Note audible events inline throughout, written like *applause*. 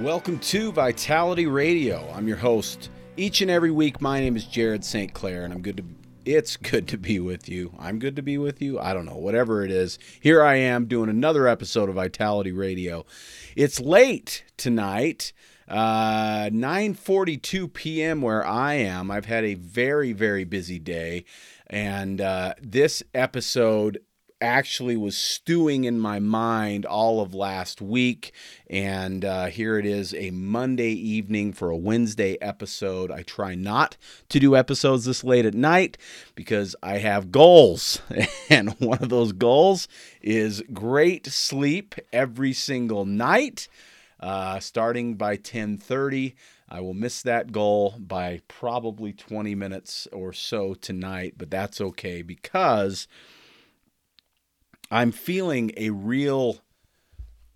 Welcome to Vitality Radio. I'm your host. Each and every week, my name is Jared St. Clair, and I'm good to. It's good to be with you. I'm good to be with you. I don't know, whatever it is. Here I am doing another episode of Vitality Radio. It's late tonight, uh, 9:42 p.m. where I am. I've had a very, very busy day, and uh, this episode actually was stewing in my mind all of last week. And uh, here it is a Monday evening for a Wednesday episode. I try not to do episodes this late at night because I have goals. *laughs* And one of those goals is great sleep every single night. Uh, starting by 10:30. I will miss that goal by probably 20 minutes or so tonight, but that's okay because I'm feeling a real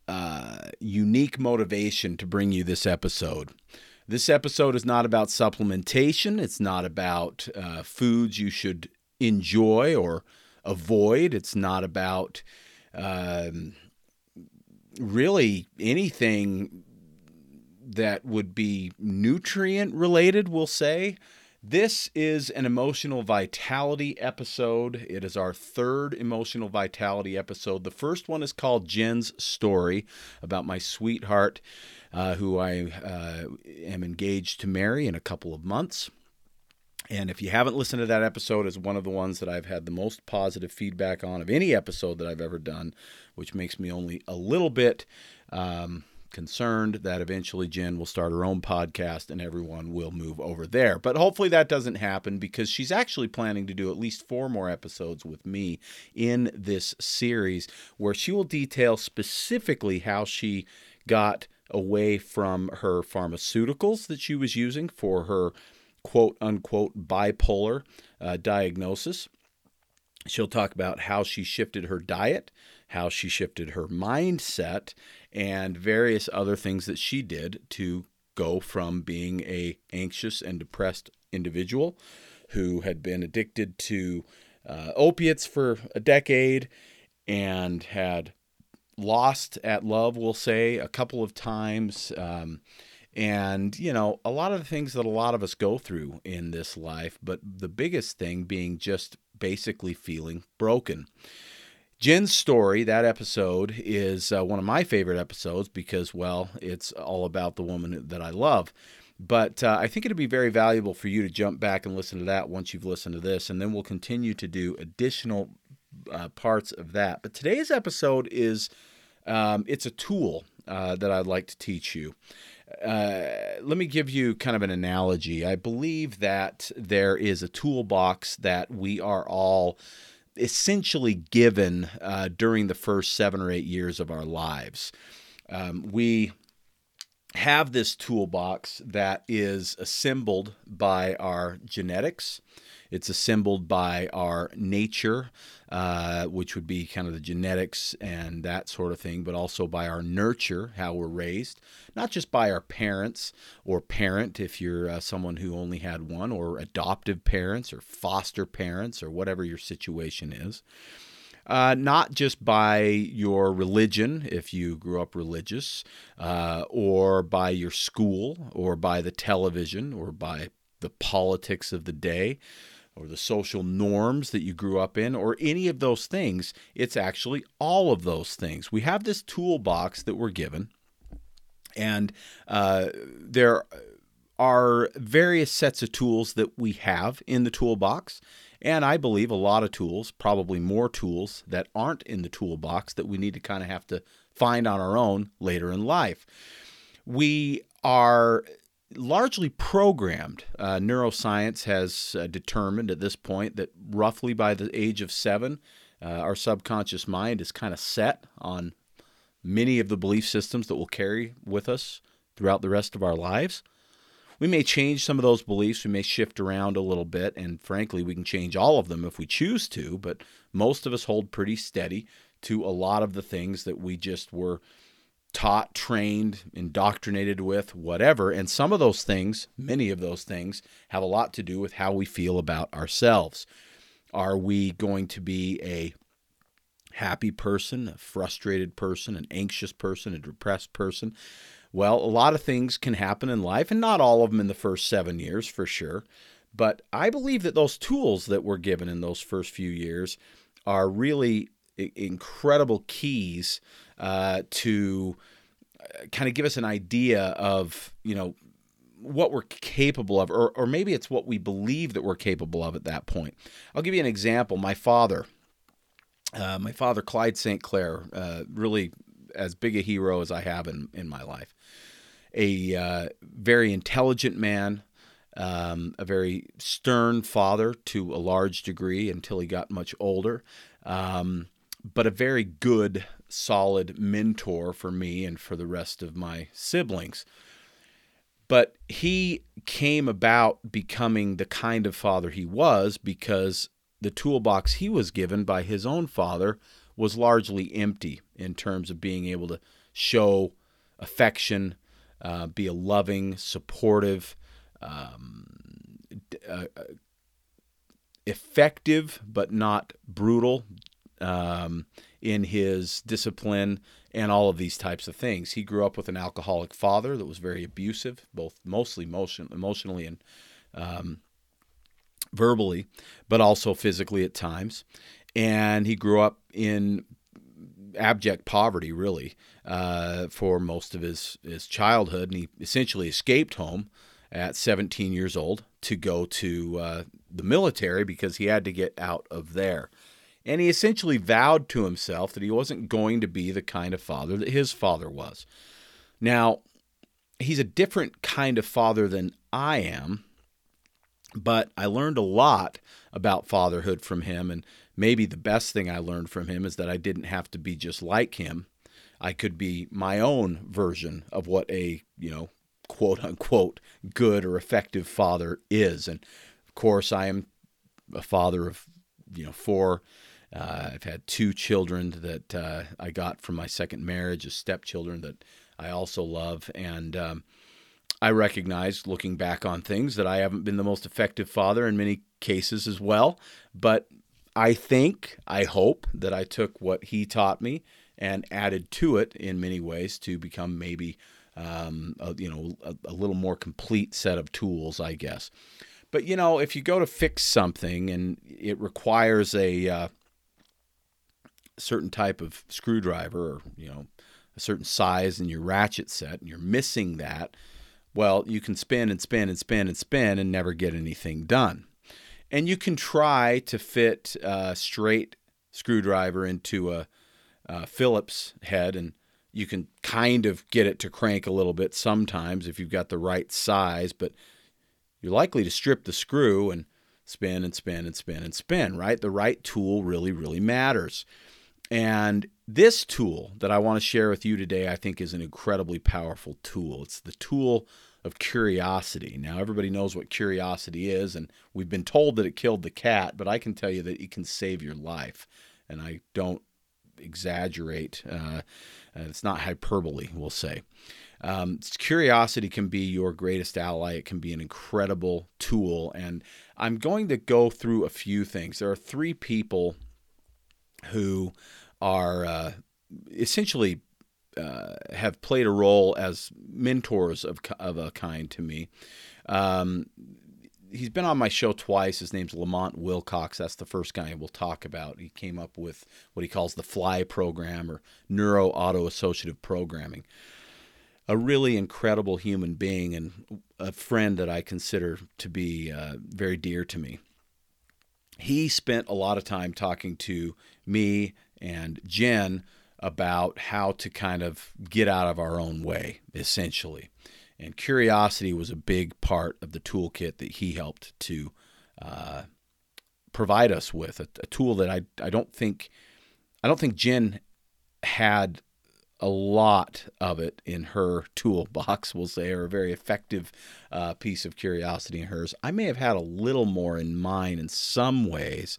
uh, unique motivation to bring you this episode. This episode is not about supplementation. It's not about uh, foods you should enjoy or avoid. It's not about um, really anything that would be nutrient related, we'll say. This is an emotional vitality episode. It is our third emotional vitality episode. The first one is called Jen's Story about my sweetheart, uh, who I uh, am engaged to marry in a couple of months. And if you haven't listened to that episode, it's one of the ones that I've had the most positive feedback on of any episode that I've ever done, which makes me only a little bit. Um, concerned that eventually Jen will start her own podcast and everyone will move over there. But hopefully that doesn't happen because she's actually planning to do at least four more episodes with me in this series where she will detail specifically how she got away from her pharmaceuticals that she was using for her quote unquote bipolar uh, diagnosis. She'll talk about how she shifted her diet, how she shifted her mindset, and various other things that she did to go from being a anxious and depressed individual who had been addicted to uh, opiates for a decade and had lost at love, we'll say, a couple of times. Um, and, you know, a lot of the things that a lot of us go through in this life, but the biggest thing being just basically feeling broken. Jen's story, that episode, is uh, one of my favorite episodes because, well, it's all about the woman that I love. But uh, I think it'd be very valuable for you to jump back and listen to that once you've listened to this, and then we'll continue to do additional uh, parts of that. But today's episode is um, it's a tool uh, that I'd like to teach you. Uh, let me give you kind of an analogy. I believe that there is a toolbox that we are all essentially given uh, during the first seven or eight years of our lives. Um, we have this toolbox that is assembled by our genetics. It's assembled by our nature, uh, which would be kind of the genetics and that sort of thing, but also by our nurture, how we're raised, not just by our parents or parent, if you're uh, someone who only had one, or adoptive parents or foster parents or whatever your situation is. Uh, not just by your religion, if you grew up religious, uh, or by your school, or by the television, or by the politics of the day, or the social norms that you grew up in, or any of those things. It's actually all of those things. We have this toolbox that we're given, and uh, there are various sets of tools that we have in the toolbox. And I believe a lot of tools, probably more tools that aren't in the toolbox that we need to kind of have to find on our own later in life. We are largely programmed. Uh, neuroscience has uh, determined at this point that roughly by the age of seven, uh, our subconscious mind is kind of set on many of the belief systems that we'll carry with us throughout the rest of our lives. We may change some of those beliefs, we may shift around a little bit, and frankly, we can change all of them if we choose to, but most of us hold pretty steady to a lot of the things that we just were taught, trained, indoctrinated with, whatever. And some of those things, many of those things, have a lot to do with how we feel about ourselves. Are we going to be a happy person, a frustrated person, an anxious person, a depressed person? Well, a lot of things can happen in life, and not all of them in the first seven years for sure. But I believe that those tools that were given in those first few years are really incredible keys uh, to uh, kind of give us an idea of, you know, what we're capable of, or, or maybe it's what we believe that we're capable of at that point. I'll give you an example. My father, uh, my father, Clyde St. Clair, uh, really as big a hero as I have in, in my life a uh, very intelligent man, um, a very stern father to a large degree until he got much older, um, but a very good, solid mentor for me and for the rest of my siblings. But he came about becoming the kind of father he was because the toolbox he was given by his own father was largely empty in terms of being able to show affection, uh, be a loving, supportive, um, uh, uh, effective but not brutal um, in his discipline and all of these types of things. He grew up with an alcoholic father that was very abusive, both mostly emotion, emotionally and um, verbally, but also physically at times. And he grew up in abject poverty, really, uh, for most of his, his childhood. And he essentially escaped home at 17 years old to go to uh, the military because he had to get out of there. And he essentially vowed to himself that he wasn't going to be the kind of father that his father was. Now, he's a different kind of father than I am, but I learned a lot about fatherhood from him. And maybe the best thing I learned from him is that I didn't have to be just like him. I could be my own version of what a, you know, quote unquote good or effective father is. And of course, I am a father of, you know, four. Uh, I've had two children that uh, I got from my second marriage, as stepchildren that I also love. And um, I recognize, looking back on things, that I haven't been the most effective father in many cases as well. But I think, I hope that I took what he taught me and added to it in many ways to become maybe um, a, you know a, a, little more complete set of tools, I guess. But you know, if you go to fix something and it requires a uh, certain type of screwdriver or you know a certain size in your ratchet set, and you're missing that, well, you can spin and spin and spin and spin and never get anything done. And you can try to fit a straight screwdriver into a, a Phillips head, and you can kind of get it to crank a little bit sometimes if you've got the right size, but you're likely to strip the screw and spin and spin and spin and spin, right? The right tool really, really matters. And this tool that I want to share with you today, I think, is an incredibly powerful tool. It's the tool of curiosity. Now, everybody knows what curiosity is, and we've been told that it killed the cat, but I can tell you that it can save your life. And I don't exaggerate, uh, it's not hyperbole, we'll say. Um, curiosity can be your greatest ally. It can be an incredible tool. And I'm going to go through a few things. There are three people who are uh, essentially uh, have played a role as mentors of, of a kind to me. Um, he's been on my show twice. His name's Lamont Wilcox. That's the first guy we'll talk about. He came up with what he calls the FLY program or Neuro Auto Associative Programming. A really incredible human being and a friend that I consider to be uh, very dear to me. He spent a lot of time talking to me and Jen about how to kind of get out of our own way, essentially. And curiosity was a big part of the toolkit that he helped to uh, provide us with a, a, tool that I, I don't think I don't think Jen had a lot of it in her toolbox, *laughs* we'll say, or a very effective uh, piece of curiosity in hers. I may have had a little more in mine in some ways,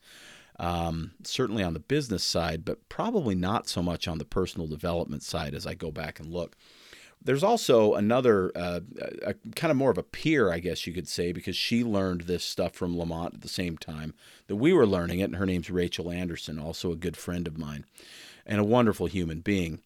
um, certainly on the business side, but probably not so much on the personal development side as I go back and look. There's also another, uh, a, kind of more of a peer, I guess you could say, because she learned this stuff from Lamont at the same time that we were learning it. And her name's Rachel Anderson, also a good friend of mine and a wonderful human being.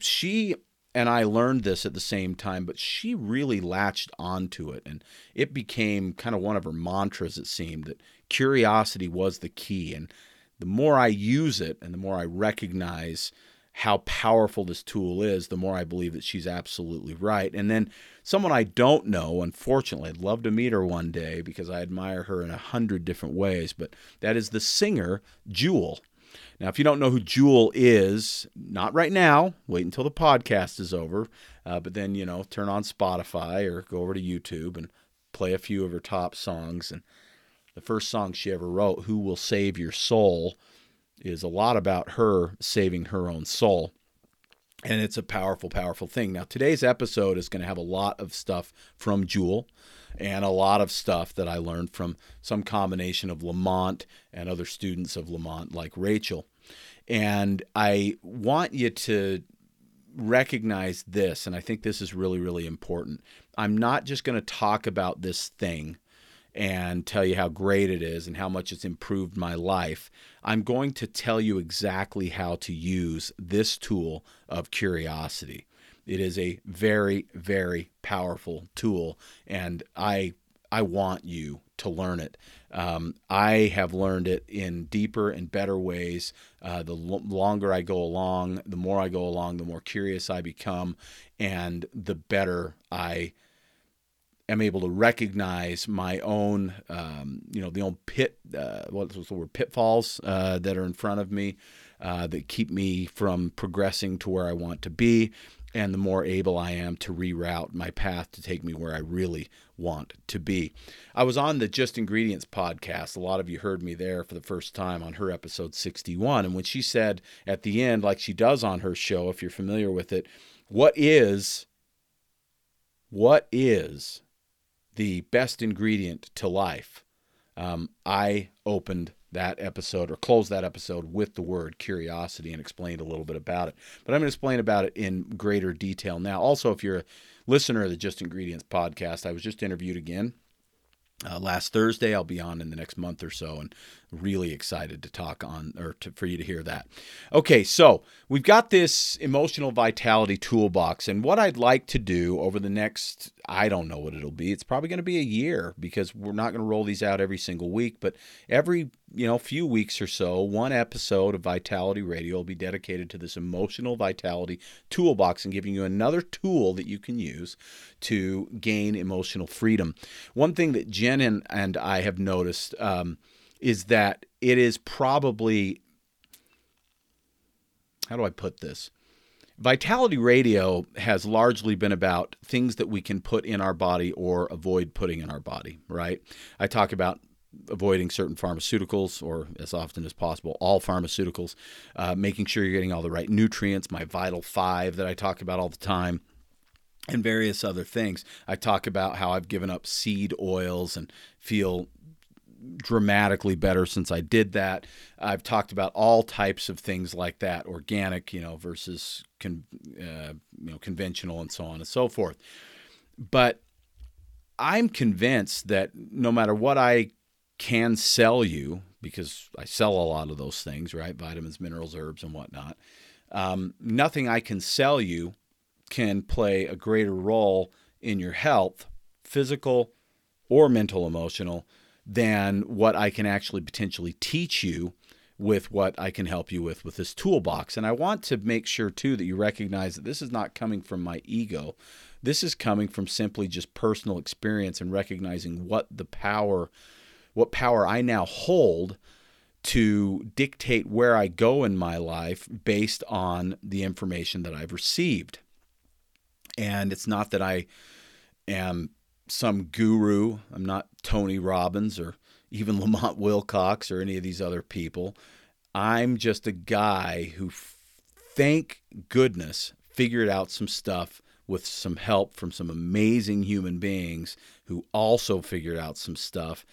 She and I learned this at the same time, but she really latched onto it. And it became kind of one of her mantras, it seemed, that curiosity was the key. And the more I use it and the more I recognize how powerful this tool is, the more I believe that she's absolutely right. And then someone I don't know, unfortunately, I'd love to meet her one day because I admire her in a hundred different ways, but that is the singer Jewel. Now, if you don't know who Jewel is, not right now, wait until the podcast is over, uh, but then, you know, turn on Spotify or go over to YouTube and play a few of her top songs. And the first song she ever wrote, Who Will Save Your Soul, is a lot about her saving her own soul. And it's a powerful, powerful thing. Now, today's episode is going to have a lot of stuff from Jewel and a lot of stuff that I learned from some combination of Lamont and other students of Lamont, like Rachel. And I want you to recognize this, and I think this is really, really important. I'm not just going to talk about this thing and tell you how great it is and how much it's improved my life. I'm going to tell you exactly how to use this tool of curiosity. It is a very, very powerful tool, and I I want you to learn it. Um, I have learned it in deeper and better ways. Uh, the lo- longer I go along, the more I go along, the more curious I become, and the better I am able to recognize my own, um, you know, the own pit, uh, what's the word, pitfalls uh, that are in front of me uh, that keep me from progressing to where I want to be. And the more able I am to reroute my path to take me where I really want to be. I was on the Just Ingredients podcast. A lot of you heard me there for the first time on her episode 61. And when she said at the end, like she does on her show, if you're familiar with it, what is, what is the best ingredient to life, um, I opened that episode or close that episode with the word curiosity and explained a little bit about it. But I'm going to explain about it in greater detail now. Also, if you're a listener of the Just Ingredients podcast, I was just interviewed again uh, last Thursday. I'll be on in the next month or so, and really excited to talk on or to, for you to hear that. Okay, so we've got this emotional vitality toolbox, and what I'd like to do over the next, I don't know what it'll be. It's probably going to be a year because we're not going to roll these out every single week, but every you know few weeks or so, one episode of Vitality Radio will be dedicated to this emotional vitality toolbox and giving you another tool that you can use to gain emotional freedom. One thing that Jen and, and I have noticed. Um, is that it is probably how do I put this? Vitality Radio has largely been about things that we can put in our body or avoid putting in our body, right? I talk about avoiding certain pharmaceuticals or as often as possible all pharmaceuticals uh, making sure you're getting all the right nutrients my vital five that i talk about all the time and various other things i talk about how i've given up seed oils and feel dramatically better since I did that. I've talked about all types of things like that, organic, you know, versus con, uh, you know conventional and so on and so forth. But I'm convinced that no matter what I can sell you, because I sell a lot of those things, right? Vitamins, minerals, herbs, and whatnot. Um, nothing I can sell you can play a greater role in your health, physical or mental, emotional, than what I can actually potentially teach you with what I can help you with with this toolbox. And I want to make sure too that you recognize that this is not coming from my ego. This is coming from simply just personal experience and recognizing what the power what power I now hold to dictate where I go in my life based on the information that I've received. And it's not that I am some guru. I'm not Tony Robbins or even *laughs* Lamont Wilcox or any of these other people. I'm just a guy who, thank goodness, figured out some stuff with some help from some amazing human beings who also figured out some stuff.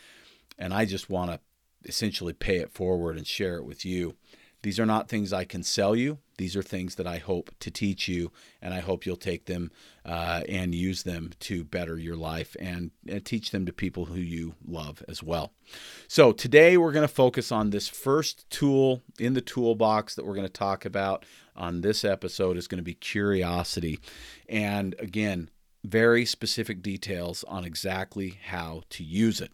And I just want to essentially pay it forward and share it with you. These are not things I can sell you. These are things that I hope to teach you, and I hope you'll take them uh, and use them to better your life and, and teach them to people who you love as well. So, today we're going to focus on this first tool in the toolbox that we're going to talk about on this episode is going to be curiosity. And again, very specific details on exactly how to use it.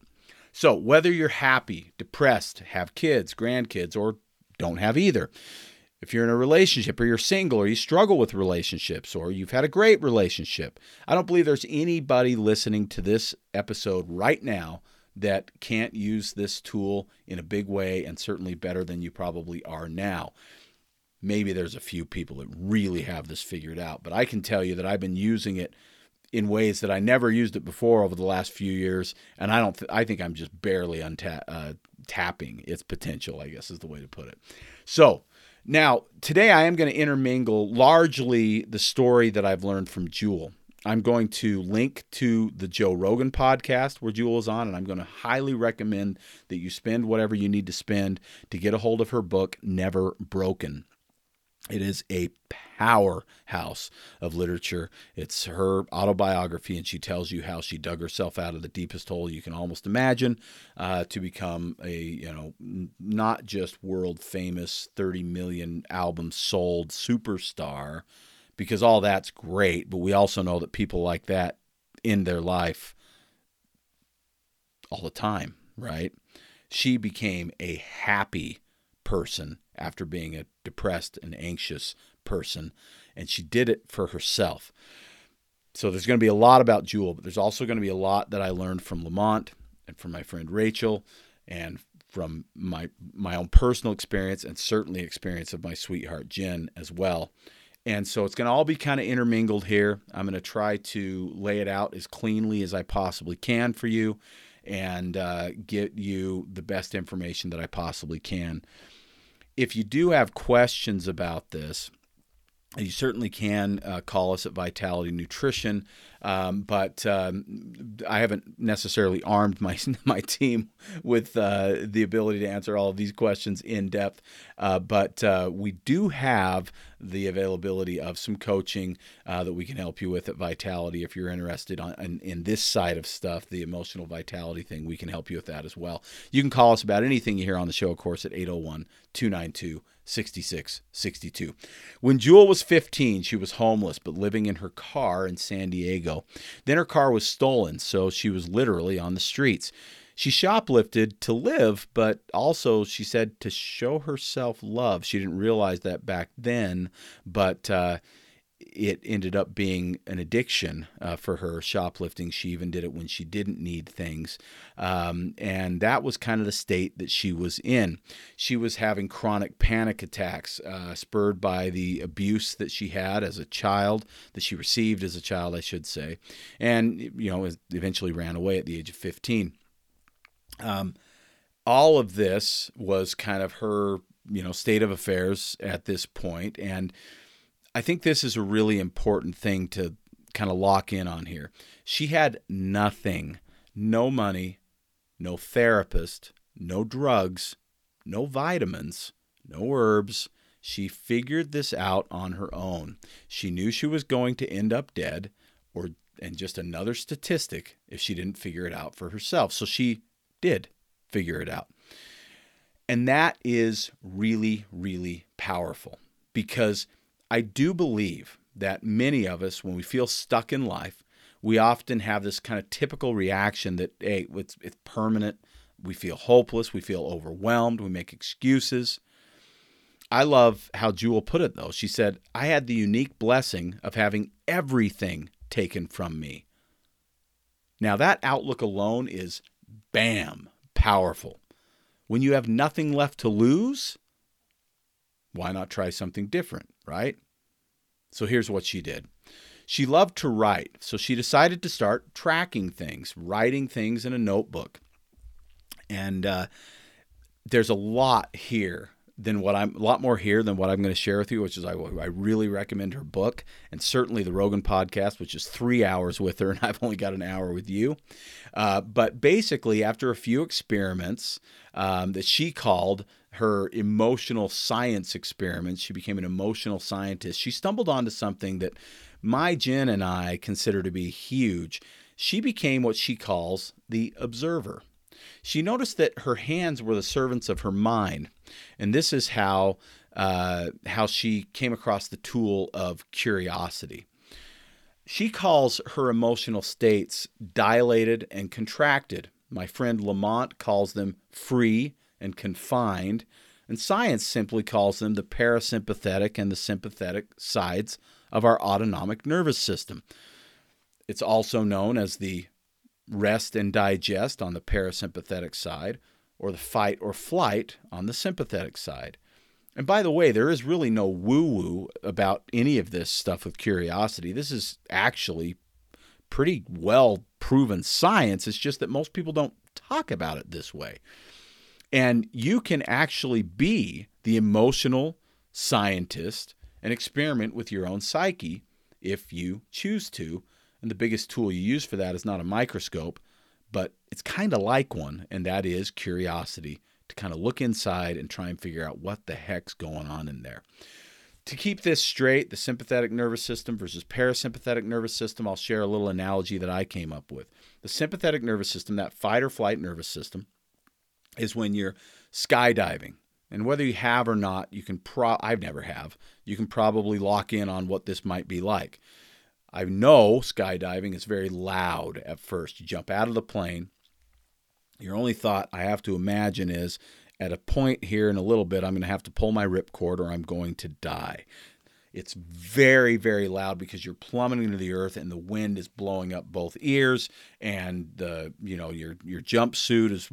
So, whether you're happy, depressed, have kids, grandkids, or don't have either, if you're in a relationship or you're single or you struggle with relationships or you've had a great relationship, I don't believe there's anybody listening to this episode right now that can't use this tool in a big way and certainly better than you probably are now. Maybe there's a few people that really have this figured out, but I can tell you that I've been using it in ways that I never used it before over the last few years, and I don't. Th- I think I'm just barely unta- uh, tapping its potential. I guess is the way to put it. So now today I am going to intermingle largely the story that I've learned from Jewel. I'm going to link to the Joe Rogan podcast where Jewel is on, and I'm going to highly recommend that you spend whatever you need to spend to get a hold of her book, Never Broken. It is a powerhouse of literature. It's her autobiography, and she tells you how she dug herself out of the deepest hole you can almost imagine uh, to become a, you know, not just world famous 30 million albums sold superstar, because all that's great. But we also know that people like that in their life all the time, right? She became a happy person after being a depressed and anxious person, and she did it for herself. So there's going to be a lot about Jewel, but there's also going to be a lot that I learned from Lamont and from my friend Rachel and from my my own personal experience and certainly experience of my sweetheart Jen as well. And so it's going to all be kind of intermingled here. I'm going to try to lay it out as cleanly as I possibly can for you and uh, get you the best information that I possibly can if you do have questions about this, you certainly can uh, call us at Vitality Nutrition, um, but um, I haven't necessarily armed my *laughs* my team with uh, the ability to answer all of these questions in depth. Uh, but uh, we do have the availability of some coaching uh, that we can help you with at Vitality. If you're interested on, in, in this side of stuff, the emotional vitality thing, we can help you with that as well. You can call us about anything you hear on the show, of course, at 801 292 6662. When Jewel was 15, she was homeless but living in her car in San Diego. Then her car was stolen, so she was literally on the streets. She shoplifted to live, but also she said to show herself love. She didn't realize that back then, but uh, it ended up being an addiction uh, for her shoplifting. She even did it when she didn't need things. Um, and that was kind of the state that she was in. She was having chronic panic attacks, uh, spurred by the abuse that she had as a child, that she received as a child, I should say. And, you know, eventually ran away at the age of 15. Um, all of this was kind of her, you know, state of affairs at this point. And, I think this is a really important thing to kind of lock in on here. She had nothing no money, no therapist, no drugs, no vitamins, no herbs. She figured this out on her own. She knew she was going to end up dead or and just another statistic if she didn't figure it out for herself. So she did figure it out. And that is really really powerful because I do believe that many of us, when we feel stuck in life, we often have this kind of typical reaction that, hey, it's, it's permanent. We feel hopeless. We feel overwhelmed. We make excuses. I love how Jewel put it, though. She said, I had the unique blessing of having everything taken from me. Now, that outlook alone is bam, powerful. When you have nothing left to lose, why not try something different, right? So here's what she did. She loved to write, so she decided to start tracking things, writing things in a notebook. And uh, there's a lot here than what I'm a lot more here than what I'm going to share with you, which is I, I really recommend her book and certainly the Rogan podcast, which is three hours with her, and *laughs* I've only got an hour with you. Uh, but basically, after a few experiments um, that she called her emotional science experiments, she became an emotional scientist. She stumbled onto something that my Jen and I consider to be huge. She became what she calls the observer. She noticed that her hands were the servants of her mind, and this is how uh, how she came across the tool of curiosity. She calls her emotional states dilated and contracted. My friend Lamont calls them free and confined, and science simply calls them the parasympathetic and the sympathetic sides of our autonomic nervous system. It's also known as the rest and digest on the parasympathetic side, or the fight or flight on the sympathetic side. And by the way, there is really no woo woo about any of this stuff with curiosity. This is actually pretty well proven science. It's just that most people don't talk about it this way. And you can actually be the emotional scientist and experiment with your own psyche if you choose to and the biggest tool you use for that is not a microscope, but it's kind of like one, and that is curiosity to kind of look inside and try and figure out what the heck's going on in there. To keep this straight, the sympathetic nervous system versus parasympathetic nervous system, I'll share a little analogy that I came up with. The sympathetic nervous system, that fight or flight nervous system, is when you're skydiving. And whether you have or not, you can pro I've never have. You can probably lock in on what this might be like. I know skydiving is very loud at first. You jump out of the plane. Your only thought I have to imagine is at a point here in a little bit, I'm going to have to pull my ripcord or I'm going to die. It's very, very loud because you're plummeting to the earth and the wind is blowing up both ears and the you know your your jumpsuit is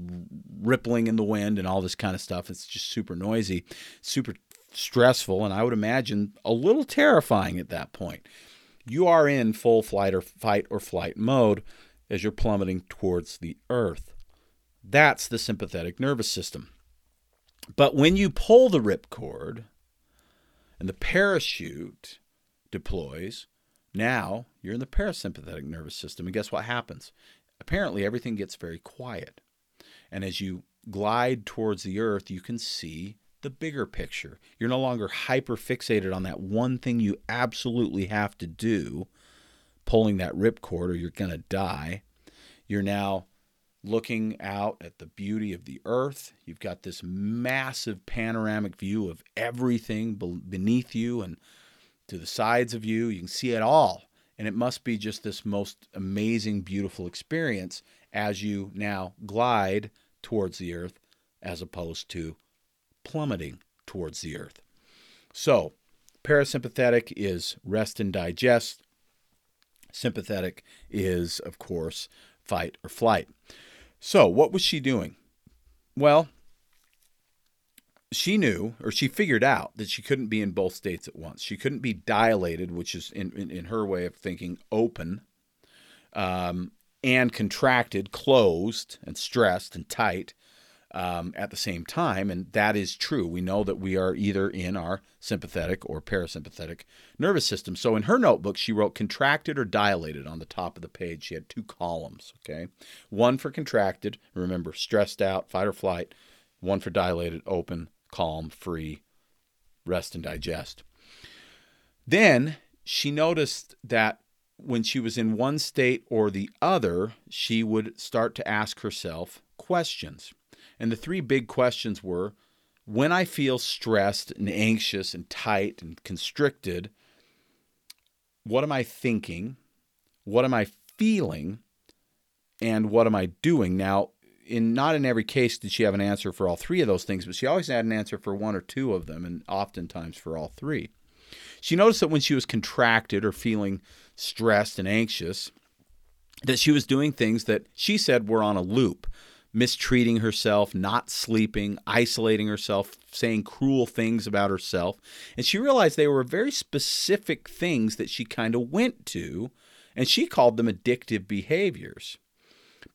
rippling in the wind and all this kind of stuff. It's just super noisy, super stressful, and I would imagine a little terrifying at that point you are in full flight or fight or flight mode as you're plummeting towards the earth. That's the sympathetic nervous system. But when you pull the ripcord and the parachute deploys, now you're in the parasympathetic nervous system. And guess what happens? Apparently, everything gets very quiet. And as you glide towards the earth, you can see the bigger picture. You're no longer hyper fixated on that one thing you absolutely have to do, pulling that ripcord or you're going to die. You're now looking out at the beauty of the earth. You've got this massive panoramic view of everything beneath you and to the sides of you. You can see it all. And it must be just this most amazing, beautiful experience as you now glide towards the earth as opposed to plummeting towards the earth. So, parasympathetic is rest and digest. Sympathetic is, of course, fight or flight. So, what was she doing? Well, she knew or she figured out that she couldn't be in both states at once. She couldn't be dilated, which is in, in, in her way of thinking open, um, and contracted, closed, and stressed and tight, um, at the same time. And that is true. We know that we are either in our sympathetic or parasympathetic nervous system. So in her notebook, she wrote contracted or dilated on the top of the page. She had two columns, okay? One for contracted, remember, stressed out, fight or flight. One for dilated, open, calm, free, rest and digest. Then she noticed that when she was in one state or the other, she would start to ask herself questions. And the three big questions were when I feel stressed and anxious and tight and constricted, what am I thinking? What am I feeling? And what am I doing? Now, in not in every case did she have an answer for all three of those things, but she always had an answer for one or two of them, and oftentimes for all three. She noticed that when she was contracted or feeling stressed and anxious, that she was doing things that she said were on a loop mistreating herself, not sleeping, isolating herself, saying cruel things about herself. And she realized they were very specific things that she kind of went to, and she called them addictive behaviors.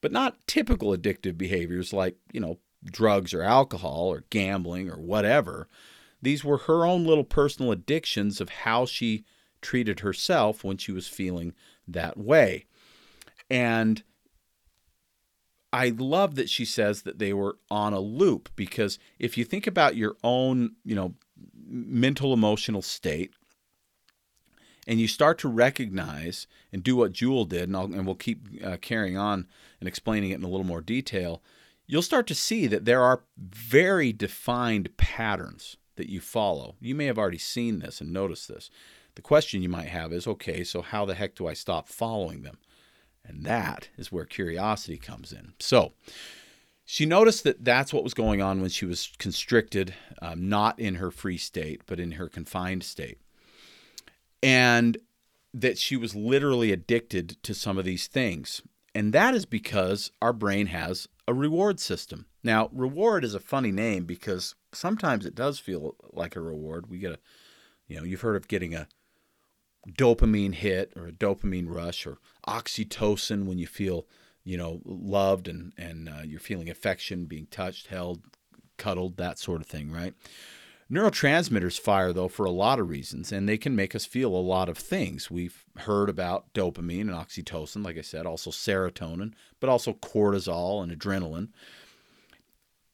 But not typical addictive behaviors like, you know, drugs or alcohol or gambling or whatever. These were her own little personal addictions of how she treated herself when she was feeling that way. And I love that she says that they were on a loop because if you think about your own, you know, mental emotional state and you start to recognize and do what Jewel did, and, and we'll keep uh, carrying on and explaining it in a little more detail, you'll start to see that there are very defined patterns that you follow. You may have already seen this and noticed this. The question you might have is okay, so how the heck do I stop following them? And that is where curiosity comes in. So she noticed that that's what was going on when she was constricted, um, not in her free state, but in her confined state. And that she was literally addicted to some of these things. And that is because our brain has a reward system. Now, reward is a funny name because sometimes it does feel like a reward. We get a, you know, you've heard of getting a dopamine hit or a dopamine rush or oxytocin when you feel you know loved and and uh, you're feeling affection being touched held cuddled that sort of thing right? Neurotransmitters fire though for a lot of reasons and they can make us feel a lot of things. We've heard about dopamine and oxytocin like i said also serotonin but also cortisol and adrenaline.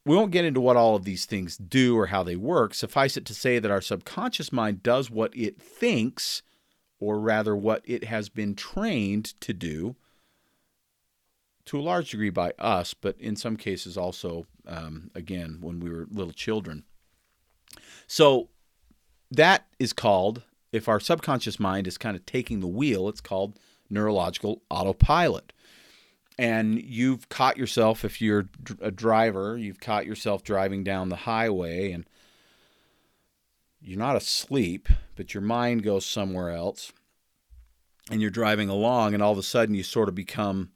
We won't get into what all of these things do or how they work. Suffice it to say that our subconscious mind does what it thinks or rather what it has been trained to do to a large degree by us, but in some cases also, um, again, when we were little children. So that is called, if our subconscious mind is kind of taking the wheel, it's called neurological autopilot. And you've caught yourself, if you're a driver, you've caught yourself driving down the highway and you're not asleep, but your mind goes somewhere else, and you're driving along, and all of a sudden you sort of become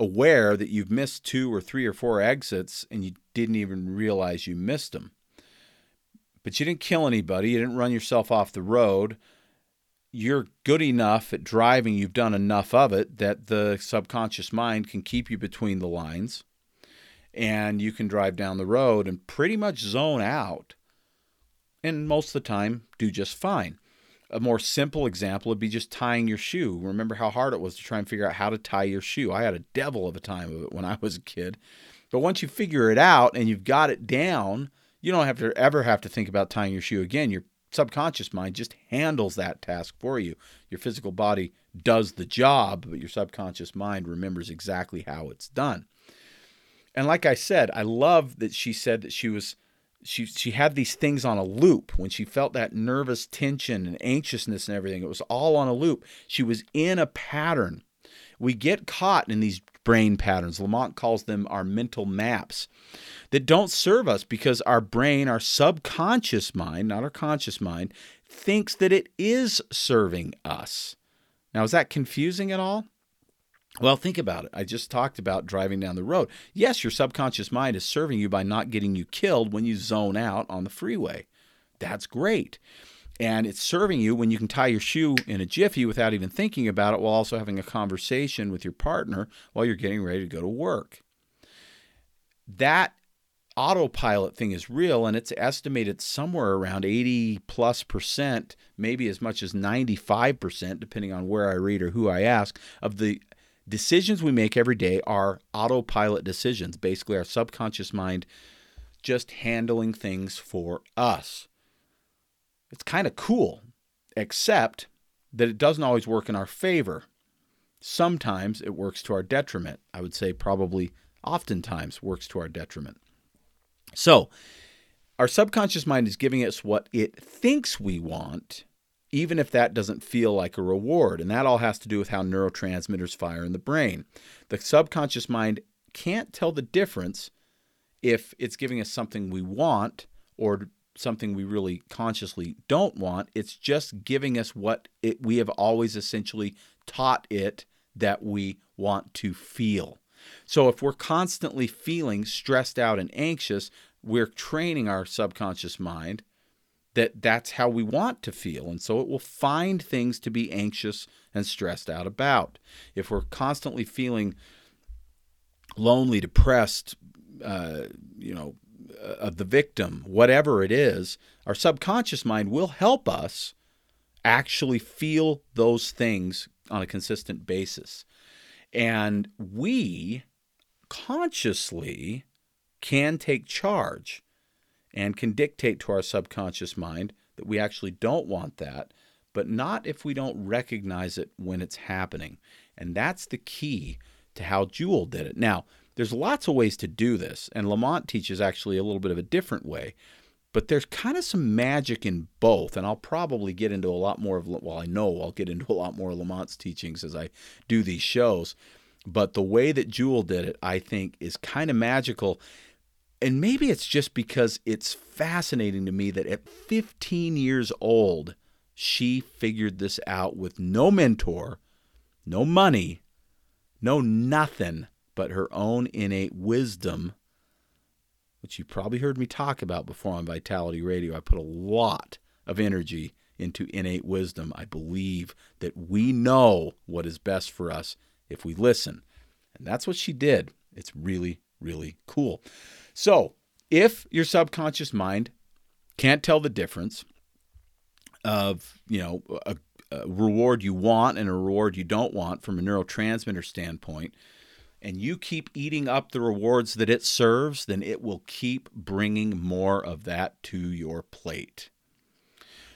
aware that you've missed two or three or four exits and you didn't even realize you missed them. But you didn't kill anybody, you didn't run yourself off the road. You're good enough at driving, you've done enough of it that the subconscious mind can keep you between the lines and you can drive down the road and pretty much zone out and most of the time do just fine. A more simple example would be just tying your shoe. Remember how hard it was to try and figure out how to tie your shoe. I had a devil of a time of it when I was a kid. But once you figure it out and you've got it down, you don't have to ever have to think about tying your shoe again. Your subconscious mind just handles that task for you. Your physical body does the job, but your subconscious mind remembers exactly how it's done. And like I said, I love that she said that she was she she had these things on a loop. When she felt that nervous tension and anxiousness and everything it was all on a loop. She was in a pattern. We get caught in these brain patterns. Lamont calls them our mental maps that don't serve us because our brain our subconscious mind not our conscious mind thinks that it is serving us. Now is that confusing at all well, think about it. I just talked about driving down the road. Yes, your subconscious mind is serving you by not getting you killed when you zone out on the freeway. That's great. And it's serving you when you can tie your shoe in a jiffy without even thinking about it while also having a conversation with your partner while you're getting ready to go to work. That autopilot thing is real and it's estimated somewhere around 80 plus percent, maybe as much as 95 percent, depending on where I read or who I ask, of the decisions we make every day are autopilot decisions, basically, our subconscious mind just handling things for us. It's kind of cool, except that it doesn't always work in our favor. Sometimes it works to our detriment. I would say probably oftentimes works to our detriment. So, our subconscious mind is giving us what it thinks we want even if that doesn't feel like a reward. And that all has to do with how neurotransmitters fire in the brain. The subconscious mind can't tell the difference if it's giving us something we want or something we really consciously don't want. It's just giving us what it, we have always essentially taught it that we want to feel. So if we're constantly feeling stressed out and anxious, we're training our subconscious mind that that's how we want to feel. And so it will find things to be anxious and stressed out about. If we're constantly feeling lonely, depressed, uh, you know, uh, of the victim, whatever it is, our subconscious mind will help us actually feel those things on a consistent basis. And we consciously can take charge and can dictate to our subconscious mind that we actually don't want that, but not if we don't recognize it when it's happening. And that's the key to how Jewel did it. Now, there's lots of ways to do this, and Lamont teaches actually a little bit of a different way. But there's kind of some magic in both, and I'll probably get into a lot more of, well, I know I'll get into a lot more of Lamont's teachings as I do these shows. But the way that Jewel did it, I think, is kind of magical. And maybe it's just because it's fascinating to me that at 15 years old, she figured this out with no mentor, no money, no nothing but her own innate wisdom, which you probably heard me talk about before on Vitality Radio. I put a lot of energy into innate wisdom. I believe that we know what is best for us if we listen. And that's what she did. It's really, really cool. So, if your subconscious mind can't tell the difference of, you know, a, a reward you want and a reward you don't want from a neurotransmitter standpoint, and you keep eating up the rewards that it serves, then it will keep bringing more of that to your plate.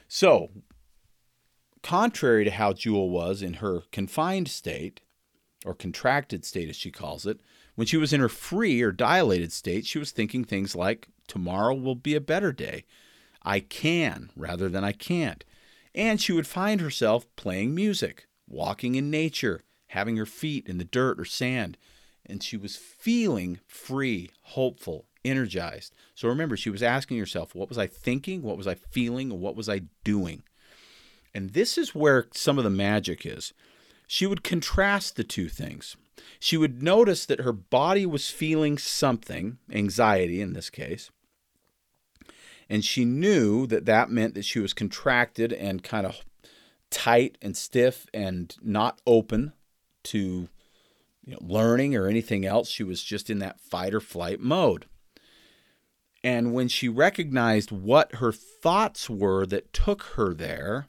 So, contrary to how Jewel was in her confined state, or contracted state as she calls it, when she was in her free or dilated state, she was thinking things like, Tomorrow will be a better day. I can rather than I can't. And she would find herself playing music, walking in nature, having her feet in the dirt or sand, and she was feeling free, hopeful, energized. So remember, she was asking herself, what was I thinking? What was I feeling? What was I doing? And this is where some of the magic is. She would contrast the two things. She would notice that her body was feeling something, anxiety in this case, and she knew that that meant that she was contracted and kind of tight and stiff and not open to you know, learning or anything else. She was just in that fight or flight mode. And when she recognized what her thoughts were that took her there,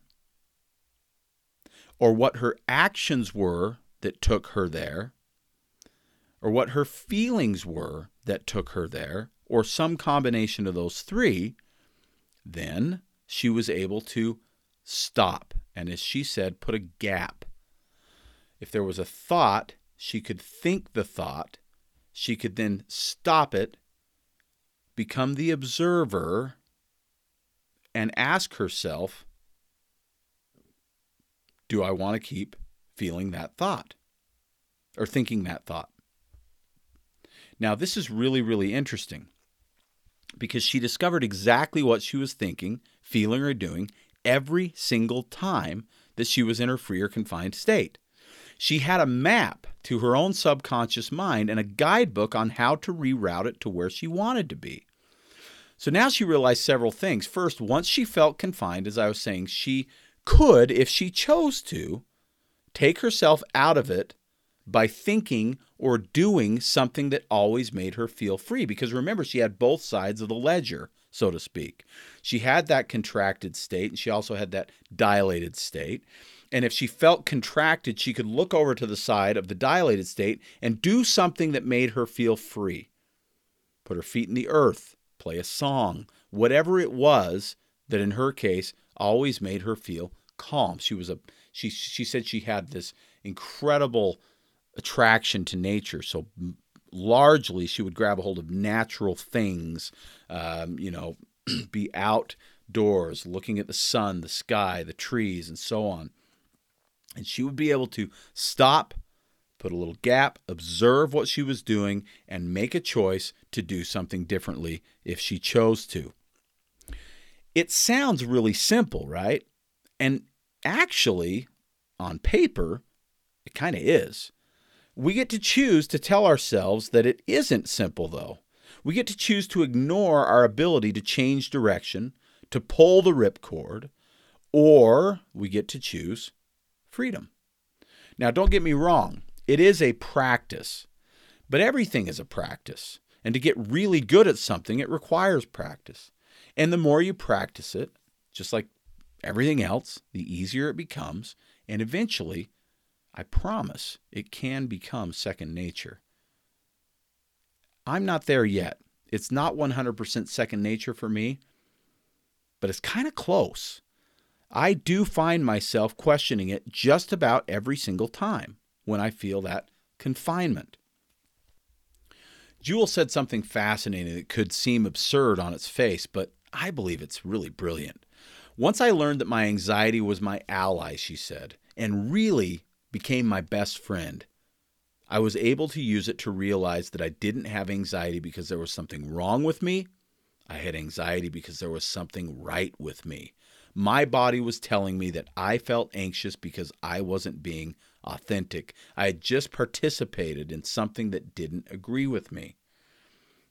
or what her actions were that took her there, or what her feelings were that took her there, or some combination of those three, then she was able to stop. And as she said, put a gap. If there was a thought she could think the thought, she could then stop it, become the observer, and ask herself, Do I want to keep feeling that thought or thinking that thought? Now, this is really, really interesting because she discovered exactly what she was thinking, feeling, or doing every single time that she was in her free or confined state. She had a map to her own subconscious mind and a guidebook on how to reroute it to where she wanted to be. So now she realized several things. First, once she felt confined, as I was saying, she could, if she chose to, take herself out of it by thinking or doing something that always made her feel free. Because remember, she had both sides of the ledger, so to speak. She had that contracted state, and she also had that dilated state. And if she felt contracted, she could look over to the side of the dilated state and do something that made her feel free. Put her feet in the earth, play a song, whatever it was that in her case always made her feel calm. She was a she she said she had this incredible attraction to nature. So largely she would grab a hold of natural things, um, you know, *clears throat* be outdoors, looking at the sun, the sky, the trees, and so on. And she would be able to stop, put a little gap, observe what she was doing, and make a choice to do something differently if she chose to. It sounds really simple, right? And actually, on paper, it kind of is. We get to choose to tell ourselves that it isn't simple, though. We get to choose to ignore our ability to change direction, to pull the ripcord, or we get to choose freedom. Now, don't get me wrong, it is a practice, but everything is a practice. And to get really good at something, it requires practice. And the more you practice it, just like everything else, the easier it becomes. And eventually, I promise, it can become second nature. I'm not there yet. It's not 100% second nature for me, but it's kind of close. I do find myself questioning it just about every single time when I feel that confinement. Jewel said something fascinating that could seem absurd on its face, but I believe it's really brilliant. Once I learned that my anxiety was my ally, she said, and really became my best friend, I was able to use it to realize that I didn't have anxiety because there was something wrong with me. I had anxiety because there was something right with me. My body was telling me that I felt anxious because I wasn't being authentic. I had just participated in something that didn't agree with me.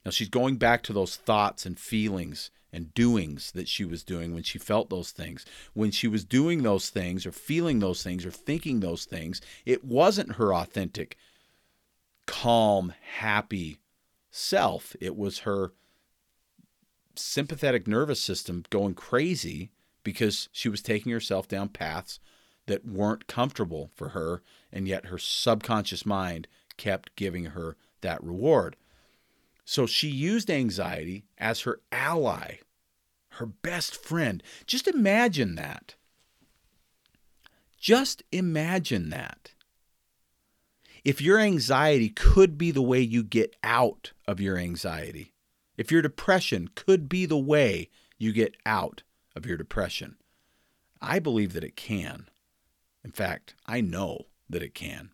Now she's going back to those thoughts and feelings and doings that she was doing when she felt those things. When she was doing those things or feeling those things or thinking those things, it wasn't her authentic, calm, happy self. It was her sympathetic nervous system going crazy because she was taking herself down paths that weren't comfortable for her, and yet her subconscious mind kept giving her that reward. So she used anxiety as her ally, her best friend. Just imagine that. Just imagine that. If your anxiety could be the way you get out of your anxiety, if your depression could be the way you get out of your depression, I believe that it can. In fact, I know that it can.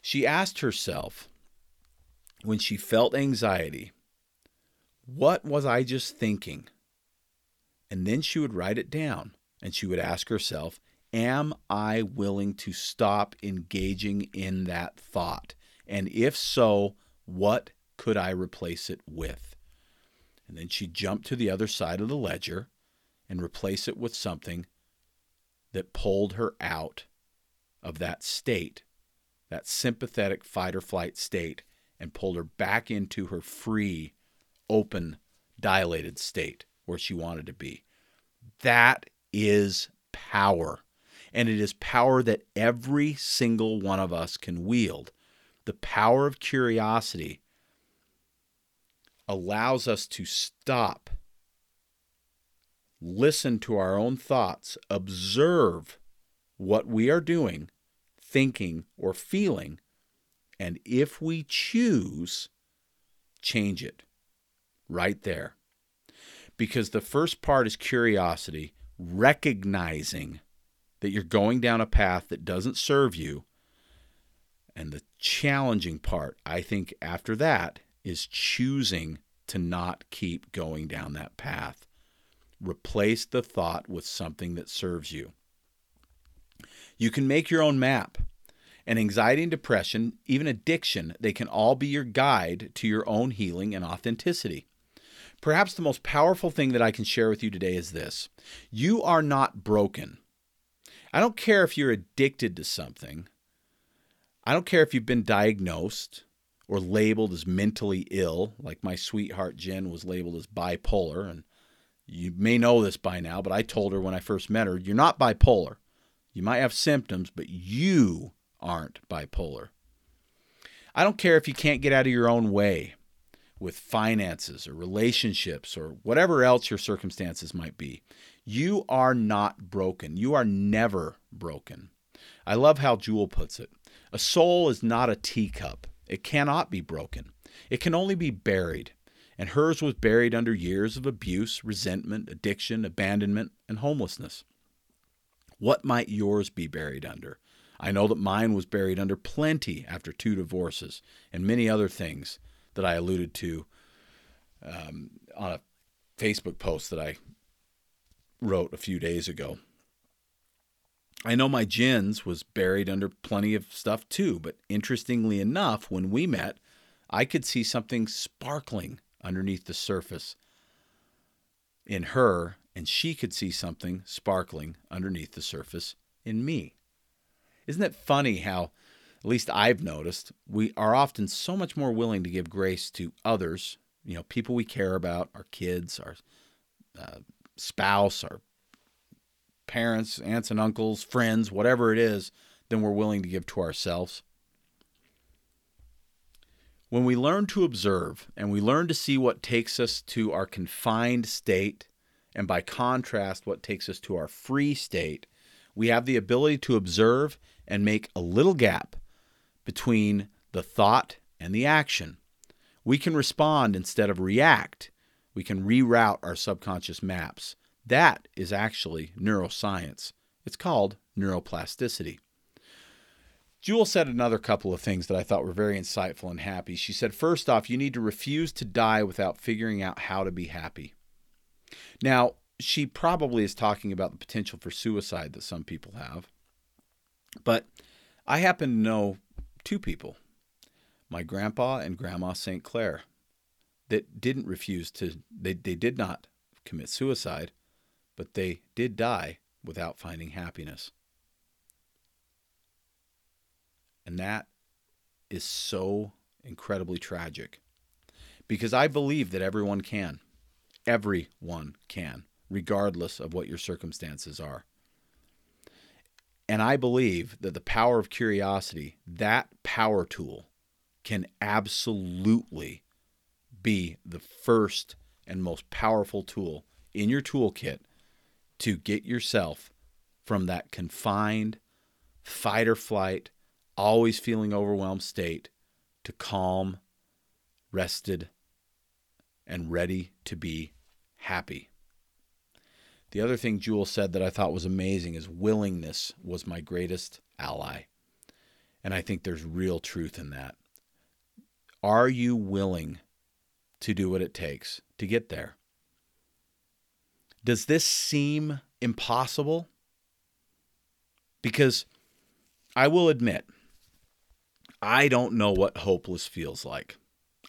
She asked herself when she felt anxiety, What was I just thinking? And then she would write it down and she would ask herself, Am I willing to stop engaging in that thought? And if so, what could I replace it with? And then she'd jump to the other side of the ledger and replace it with something that pulled her out of that state, that sympathetic fight or flight state, and pulled her back into her free, open, dilated state where she wanted to be. That is power. And it is power that every single one of us can wield. The power of curiosity allows us to stop listen to our own thoughts, observe what we are doing, thinking, or feeling, and if we choose, change it right there. Because the first part is curiosity, recognizing that you're going down a path that doesn't serve you. And the challenging part, I think, after that is choosing to not keep going down that path. Replace the thought with something that serves you. You can make your own map. And anxiety and depression, even addiction, they can all be your guide to your own healing and authenticity. Perhaps the most powerful thing that I can share with you today is this you are not broken. I don't care if you're addicted to something, I don't care if you've been diagnosed or labeled as mentally ill, like my sweetheart Jen was labeled as bipolar, and you may know this by now, but I told her when I first met her, you're not bipolar. You might have symptoms, but you aren't bipolar. I don't care if you can't get out of your own way with finances or relationships or whatever else your circumstances might be. You are not broken. You are never broken. I love how Jewel puts it. A soul is not a teacup. It cannot be broken. It can only be buried and hers was buried under years of abuse, resentment, addiction, abandonment, and homelessness. What might yours be buried under? I know that mine was buried under plenty after two divorces and many other things that I alluded to um, on a Facebook post that I wrote a few days ago. I know my Jen's was buried under plenty of stuff too, but interestingly enough, when we met, I could see something sparkling underneath the surface in her, and she could see something sparkling underneath the surface in me. Isn't it funny how at least I've noticed, we are often so much more willing to give grace to others, you know, people we care about, our kids, our uh, spouse, our parents, aunts and uncles, friends, whatever it is, than we're willing to give to ourselves. When we learn to observe and we learn to see what takes us to our confined state, and by contrast, what takes us to our free state, we have the ability to observe and make a little gap between the thought and the action. We can respond instead of react. We can reroute our subconscious maps. That is actually neuroscience. It's called neuroplasticity. Jewel said another couple of things that I thought were very insightful and happy. She said, first off, you need to refuse to die without figuring out how to be happy. Now, she probably is talking about the potential for suicide that some people have. But I happen to know two people, my grandpa and grandma St. Clair, that didn't refuse to, they, they did not commit suicide, but they did die without finding happiness. And that is so incredibly tragic because I believe that everyone can. Everyone can, regardless of what your circumstances are. And I believe that the power of curiosity, that power tool, can absolutely be the first and most powerful tool in your toolkit to get yourself from that confined, fight or flight, always feeling overwhelmed state to calm, rested, and ready to be happy. The other thing Jewel said that I thought was amazing is willingness was my greatest ally. And I think there's real truth in that. Are you willing to do what it takes to get there? Does this seem impossible? Because I will admit, I don't know what hopeless feels like.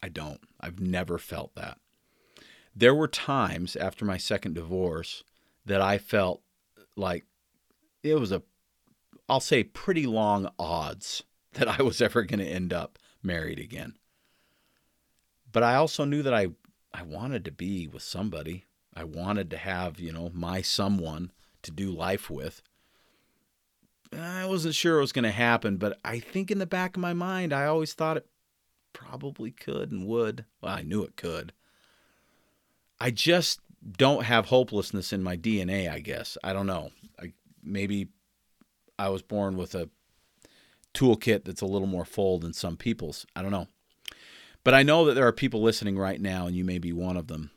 I don't. I've never felt that. There were times after my second divorce that I felt like it was a, I'll say, pretty long odds *laughs* that I was ever going to end up married again. But I also knew that I, I wanted to be with somebody. I wanted to have, you know, my someone to do life with. I wasn't sure it was going to happen, but I think in the back of my mind, I always thought it probably could and would. Well, I knew it could. I just don't have hopelessness in my DNA, I guess. I don't know. I, maybe I was born with a toolkit that's a little more full than some people's. I don't know. But I know that there are people listening right now, and you may be one of them,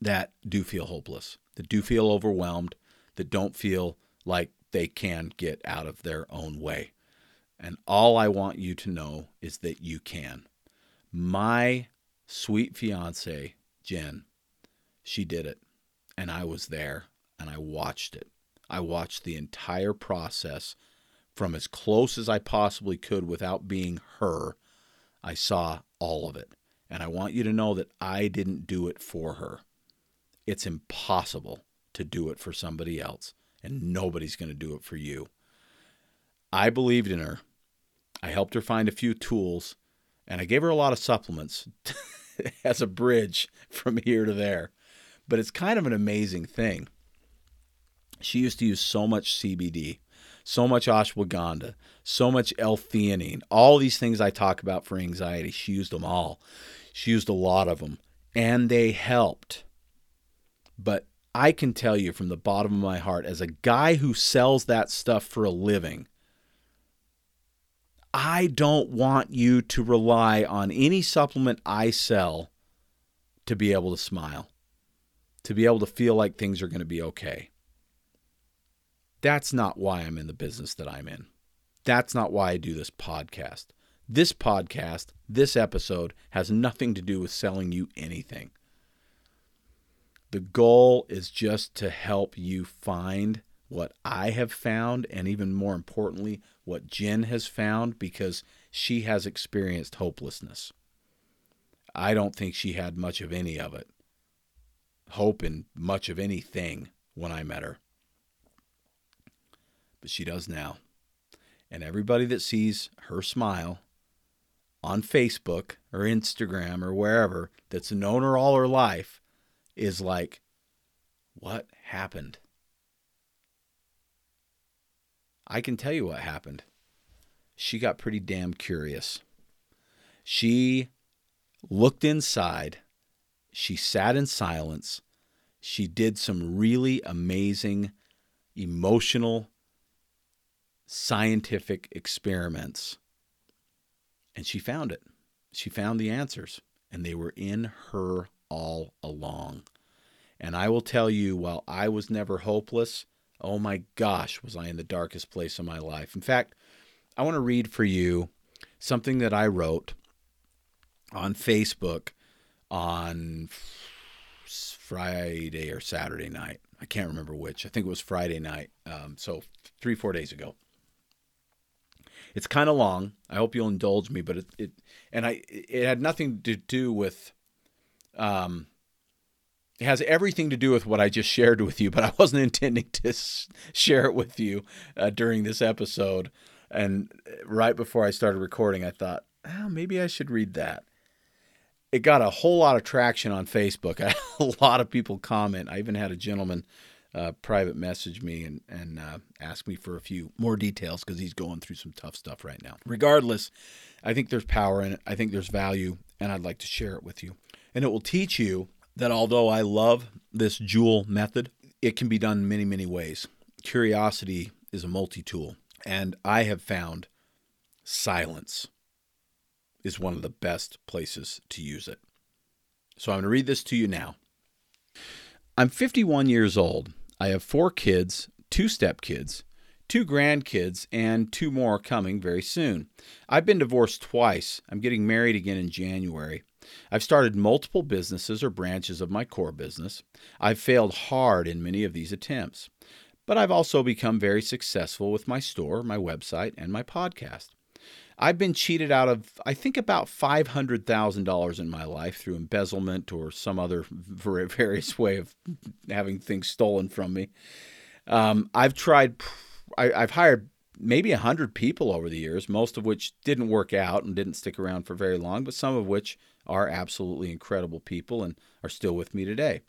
that do feel hopeless, that do feel overwhelmed, that don't feel like they can get out of their own way. And all I want you to know is that you can. My sweet fiance, Jen, she did it. And I was there and I watched it. I watched the entire process from as close as I possibly could without being her. I saw all of it. And I want you to know that I didn't do it for her. It's impossible to do it for somebody else, and nobody's going to do it for you. I believed in her. I helped her find a few tools, and I gave her a lot of supplements *laughs* as a bridge from here to there. But it's kind of an amazing thing. She used to use so much CBD, so much ashwagandha, so much L-theanine, all these things I talk about for anxiety. She used them all. She used a lot of them, and they helped. But I can tell you from the bottom of my heart, as a guy who sells that stuff for a living, I don't want you to rely on any supplement I sell to be able to smile to be able to feel like things are going to be okay. That's not why I'm in the business that I'm in. That's not why I do this podcast. This podcast, this episode, has nothing to do with selling you anything. The goal is just to help you find what I have found, and even more importantly, what Jen has found, because she has experienced hopelessness. I don't think she had much of any of it hope in much of anything when I met her. But she does now. And everybody that sees her smile on Facebook or Instagram or wherever that's known her all her life is like, what happened? I can tell you what happened. She got pretty damn curious. She looked inside. She sat in silence. She did some really amazing, emotional, scientific experiments. And she found it. She found the answers, and they were in her all along. And I will tell you, while I was never hopeless, oh my gosh, was I in the darkest place of my life. In fact, I want to read for you something that I wrote on Facebook on Friday or Saturday night. I can't remember which. I think it was Friday night. Um, so three, four days ago. It's kind of long. I hope you'll indulge me, but it, it and I it had nothing to do with um it has everything to do with what I just shared with you, but I wasn't *laughs* intending to share it with you uh, during this episode. And right before I started recording, I thought, oh, maybe I should read that. It got a whole lot of traction on Facebook. *laughs* a lot of people comment. I even had a gentleman uh, private message me and, and uh, ask me for a few more details because he's going through some tough stuff right now. Regardless, I think there's power in it. I think there's value, and I'd like to share it with you. And it will teach you that although I love this Jewel method, it can be done many, many ways. Curiosity is a multi tool, and I have found silence is one of the best places to use it. So I'm going to read this to you now. I'm 51 years old. I have four kids, two stepkids, two grandkids, and two more coming very soon. I've been divorced twice. I'm getting married again in January. I've started multiple businesses or branches of my core business. I've failed hard in many of these attempts, but I've also become very successful with my store, my website, and my podcast. I've been cheated out of, I think, about $500,000 in my life through embezzlement or some other *laughs* various way of having things stolen from me. Um, I've tried, I, I've hired maybe 100 people over the years, most of which didn't work out and didn't stick around for very long, but some of which are absolutely incredible people and are still with me today.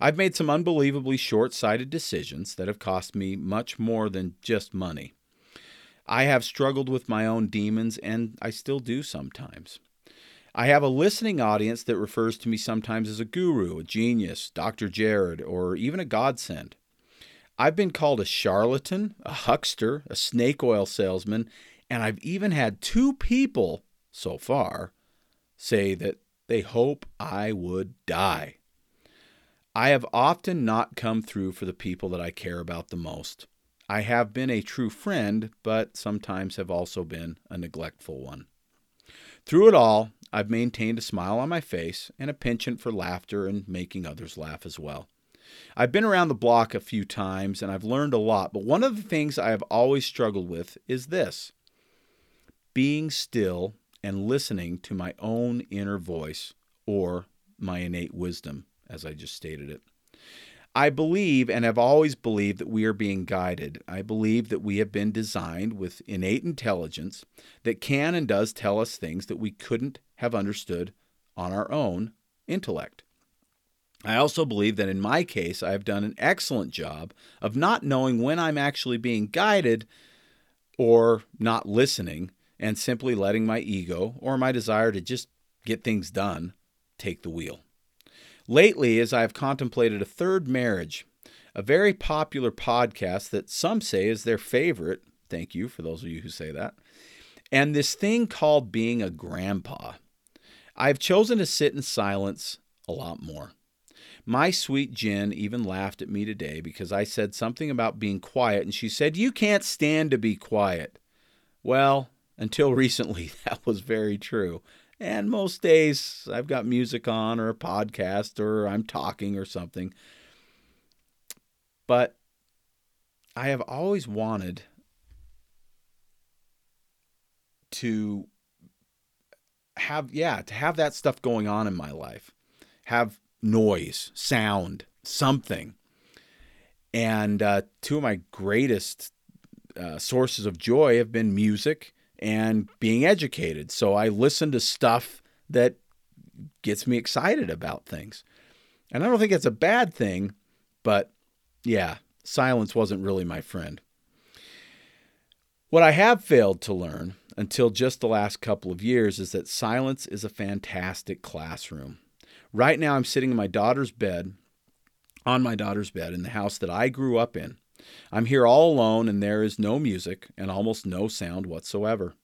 I've made some unbelievably short sighted decisions that have cost me much more than just money. I have struggled with my own demons, and I still do sometimes. I have a listening audience that refers to me sometimes as a guru, a genius, Dr. Jared, or even a godsend. I've been called a charlatan, a huckster, a snake oil salesman, and I've even had two people so far say that they hope I would die. I have often not come through for the people that I care about the most. I have been a true friend, but sometimes have also been a neglectful one. Through it all, I've maintained a smile on my face and a penchant for laughter and making others laugh as well. I've been around the block a few times and I've learned a lot, but one of the things I have always struggled with is this being still and listening to my own inner voice or my innate wisdom, as I just stated it. I believe and have always believed that we are being guided. I believe that we have been designed with innate intelligence that can and does tell us things that we couldn't have understood on our own intellect. I also believe that in my case, I have done an excellent job of not knowing when I'm actually being guided or not listening and simply letting my ego or my desire to just get things done take the wheel. Lately, as I have contemplated a third marriage, a very popular podcast that some say is their favorite, thank you for those of you who say that, and this thing called being a grandpa, I've chosen to sit in silence a lot more. My sweet Jen even laughed at me today because I said something about being quiet, and she said, You can't stand to be quiet. Well, until *laughs* recently, that was very true. And most days I've got music on or a podcast or I'm talking or something. But I have always wanted to have, yeah, to have that stuff going on in my life, have noise, sound, something. And uh, two of my greatest uh, sources of joy have been music and being educated. So I listen to stuff that gets me excited about things. And I don't think it's a bad thing, but yeah, silence wasn't really my friend. What I have failed to learn until just the last couple of years is that silence is a fantastic classroom. Right now, I'm sitting in my daughter's bed, on my daughter's bed in the house that I grew up in. I'm here all alone, and there is no music and almost no sound whatsoever.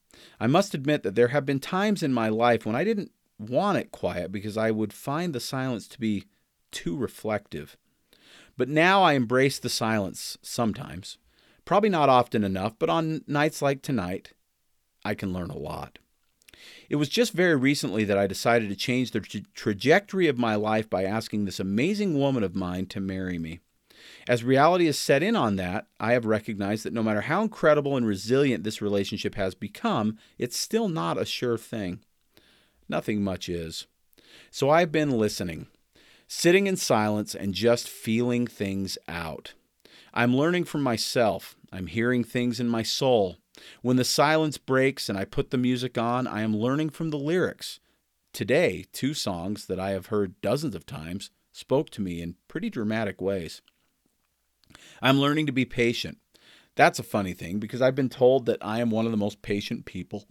I must admit that there have been times in my life when I didn't want it quiet because I would find the silence to be too reflective. But now I embrace the silence sometimes. Probably not often enough, but on nights like tonight, I can learn a lot. It was just very recently that I decided to change the tra- trajectory of my life by asking this amazing woman of mine to marry me. As reality has set in on that, I have recognized that no matter how incredible and resilient this relationship has become, it's still not a sure thing. Nothing much is. So I've been listening, sitting in silence and just feeling things out. I'm learning from myself. I'm hearing things in my soul. When the silence breaks and I put the music on, I am learning from the lyrics. Today, two songs that I have heard dozens of times spoke to me in pretty dramatic ways. I'm learning to be patient. That's a funny thing because I've been told that I am one of the most patient people,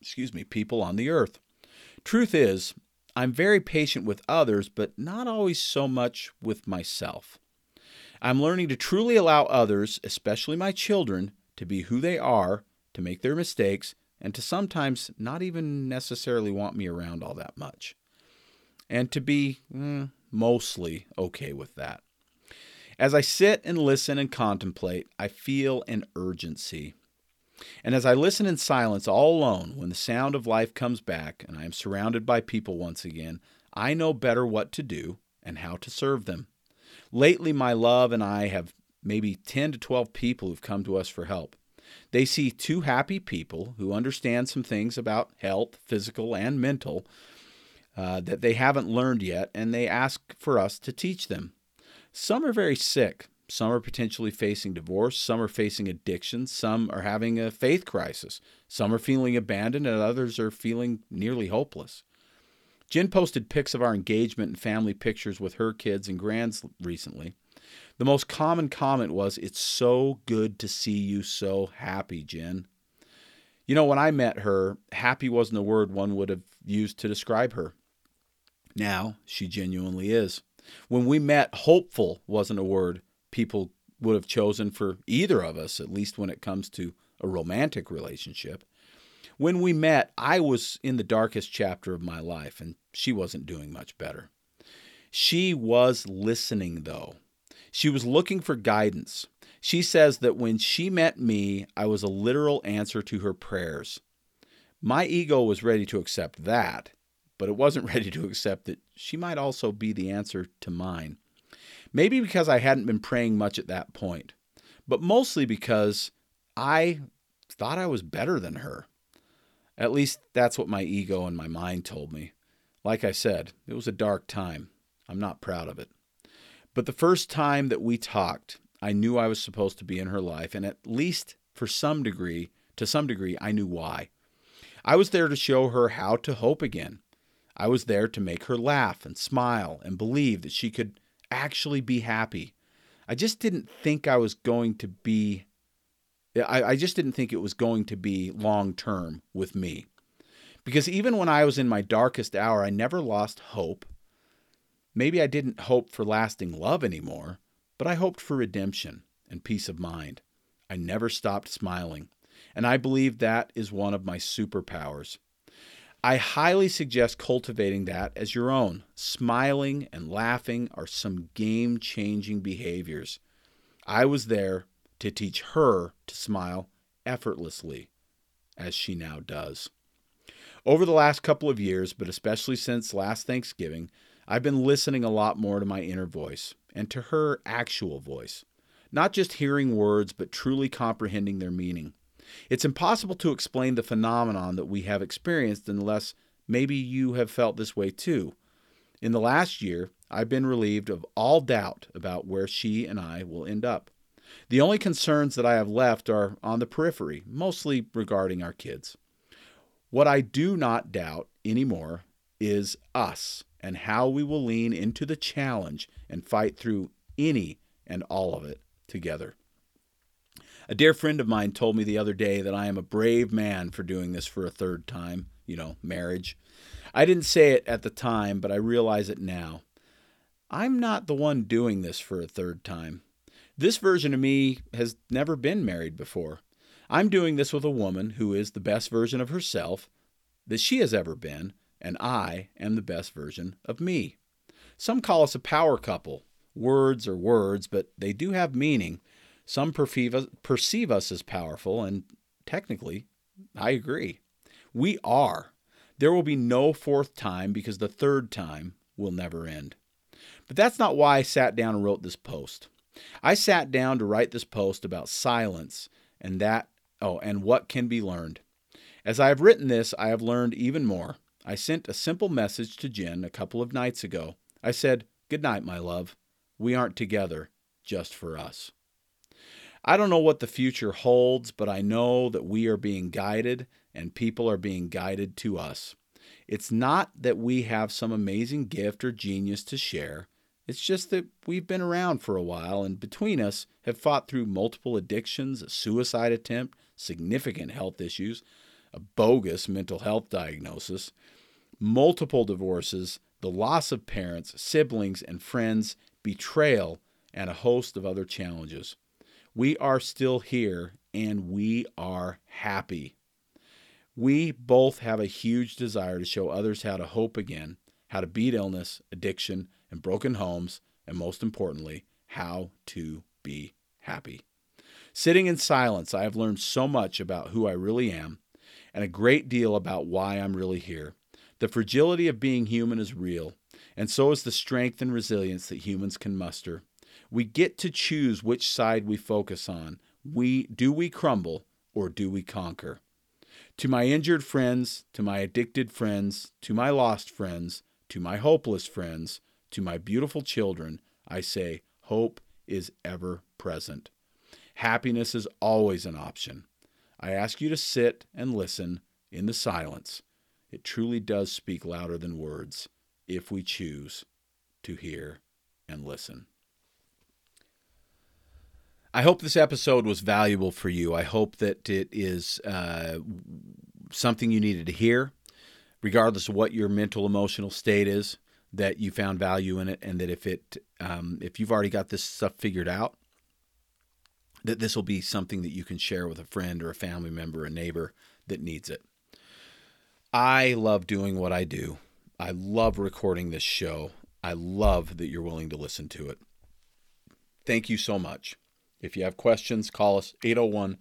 excuse me, people on the earth. Truth is, I'm very patient with others, but not always so much with myself. I'm learning to truly allow others, especially my children, to be who they are, to make their mistakes, and to sometimes not even necessarily want me around all that much. And to be mm, mostly okay with that. As I sit and listen and contemplate, I feel an urgency. And as I listen in silence all alone, when the sound of life comes back and I am surrounded by people once again, I know better what to do and how to serve them. Lately, my love and I have maybe 10 to 12 people who've come to us for help. They see two happy people who understand some things about health, physical and mental, uh, that they haven't learned yet, and they ask for us to teach them. Some are very sick. Some are potentially facing divorce. Some are facing addiction. Some are having a faith crisis. Some are feeling abandoned, and others are feeling nearly hopeless. Jen posted pics of our engagement and family pictures with her kids and grands recently. The most common comment was, It's so good to see you so happy, Jen. You know, when I met her, happy wasn't a word one would have used to describe her. Now, she genuinely is. When we met, hopeful wasn't a word people would have chosen for either of us, at least when it comes to a romantic relationship. When we met, I was in the darkest chapter of my life, and she wasn't doing much better. She was listening, though. She was looking for guidance. She says that when she met me, I was a literal answer to her prayers. My ego was ready to accept that, but it wasn't *laughs* ready to accept that she might also be the answer to mine. Maybe because I hadn't been praying much at that point, but mostly because I thought I was better than her. At least that's what my ego and my mind told me. Like I said, it was a dark time. I'm not proud of it. But the first time that we talked, I knew I was supposed to be in her life, and at least for some degree, to some degree, I knew why. I was there to show her how to hope again. I was there to make her laugh and smile and believe that she could actually be happy. I just didn't think I was going to be, I, I just didn't think it was going to be long term with me. Because even when I was in my darkest hour, I never lost hope. Maybe I didn't hope for lasting love anymore, but I hoped for redemption and peace of mind. I never stopped smiling, and I believe that is one of my superpowers. I highly suggest cultivating that as your own. Smiling and laughing are some game changing behaviors. I was there to teach her to smile effortlessly, as she now does. Over the last couple of years, but especially since last Thanksgiving, I've been listening a lot more to my inner voice and to her actual voice, not just hearing words, but truly comprehending their meaning. It's impossible to explain the phenomenon that we have experienced unless maybe you have felt this way too. In the last year, I've been relieved of all doubt about where she and I will end up. The only concerns that I have left are on the periphery, mostly regarding our kids. What I do not doubt anymore is us and how we will lean into the challenge and fight through any and all of it together. A dear friend of mine told me the other day that I am a brave man for doing this for a third time, you know, marriage. I didn't say it at the time, but I realize it now. I'm not the one doing this for a third time. This version of me has never been married before. I'm doing this with a woman who is the best version of herself that she has ever been, and I am the best version of me. Some call us a power couple. Words are words, but they do have meaning. Some perceive us, perceive us as powerful, and technically, I agree. We are. There will be no fourth time because the third time will never end. But that's not why I sat down and wrote this post. I sat down to write this post about silence and that, oh, and what can be learned. As I have written this, I have learned even more. I sent a simple message to Jen a couple of nights ago. I said, Good night, my love. We aren't together just for us. I don't know what the future holds, but I know that we are being guided and people are being guided to us. It's not that we have some amazing gift or genius to share. It's just that we've been around for a while and between us have fought through multiple addictions, a suicide attempt, significant health issues, a bogus mental health diagnosis, multiple divorces, the loss of parents, siblings, and friends, betrayal, and a host of other challenges. We are still here and we are happy. We both have a huge desire to show others how to hope again, how to beat illness, addiction, and broken homes, and most importantly, how to be happy. Sitting in silence, I have learned so much about who I really am and a great deal about why I'm really here. The fragility of being human is real, and so is the strength and resilience that humans can muster. We get to choose which side we focus on. We do we crumble or do we conquer? To my injured friends, to my addicted friends, to my lost friends, to my hopeless friends, to my beautiful children, I say, hope is ever present. Happiness is always an option. I ask you to sit and listen in the silence. It truly does speak louder than words if we choose to hear and listen. I hope this episode was valuable for you. I hope that it is uh, something you needed to hear, regardless of what your mental emotional state is that you found value in it, and that if it um, if you've already got this stuff figured out, that this will be something that you can share with a friend or a family member, a neighbor that needs it. I love doing what I do. I love recording this show. I love that you're willing to listen to it. Thank you so much. If you have questions, call us 801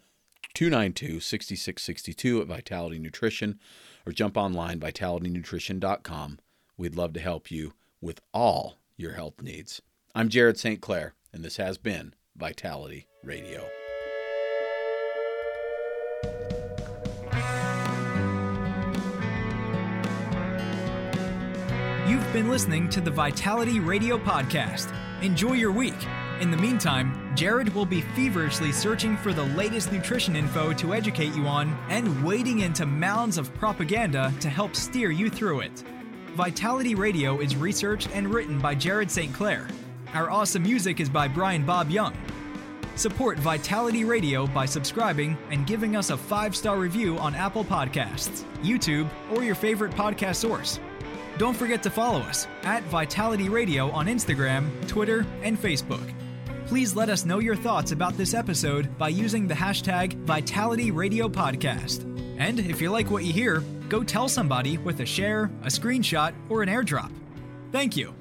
292 6662 at Vitality Nutrition or jump online vitalitynutrition.com We'd love to help you with all your health needs. I'm Jared St. Clair, and this has been Vitality Radio. You've been listening to the Vitality Radio Podcast. Enjoy your week. In the meantime, Jared will be feverishly searching for the latest nutrition info to educate you on and wading into mounds of propaganda to help steer you through it. Vitality Radio is researched and written by Jared St. Clair. Our awesome music is by Brian Bob Young. Support Vitality Radio by subscribing and giving us a five star review on Apple Podcasts, YouTube, or your favorite podcast source. Don't forget to follow us at Vitality Radio on Instagram, Twitter, and Facebook. Please let us know your thoughts about this episode by using the hashtag Vitality Radio Podcast. And if you like what you hear, go tell somebody with a share, a screenshot, or an airdrop. Thank you.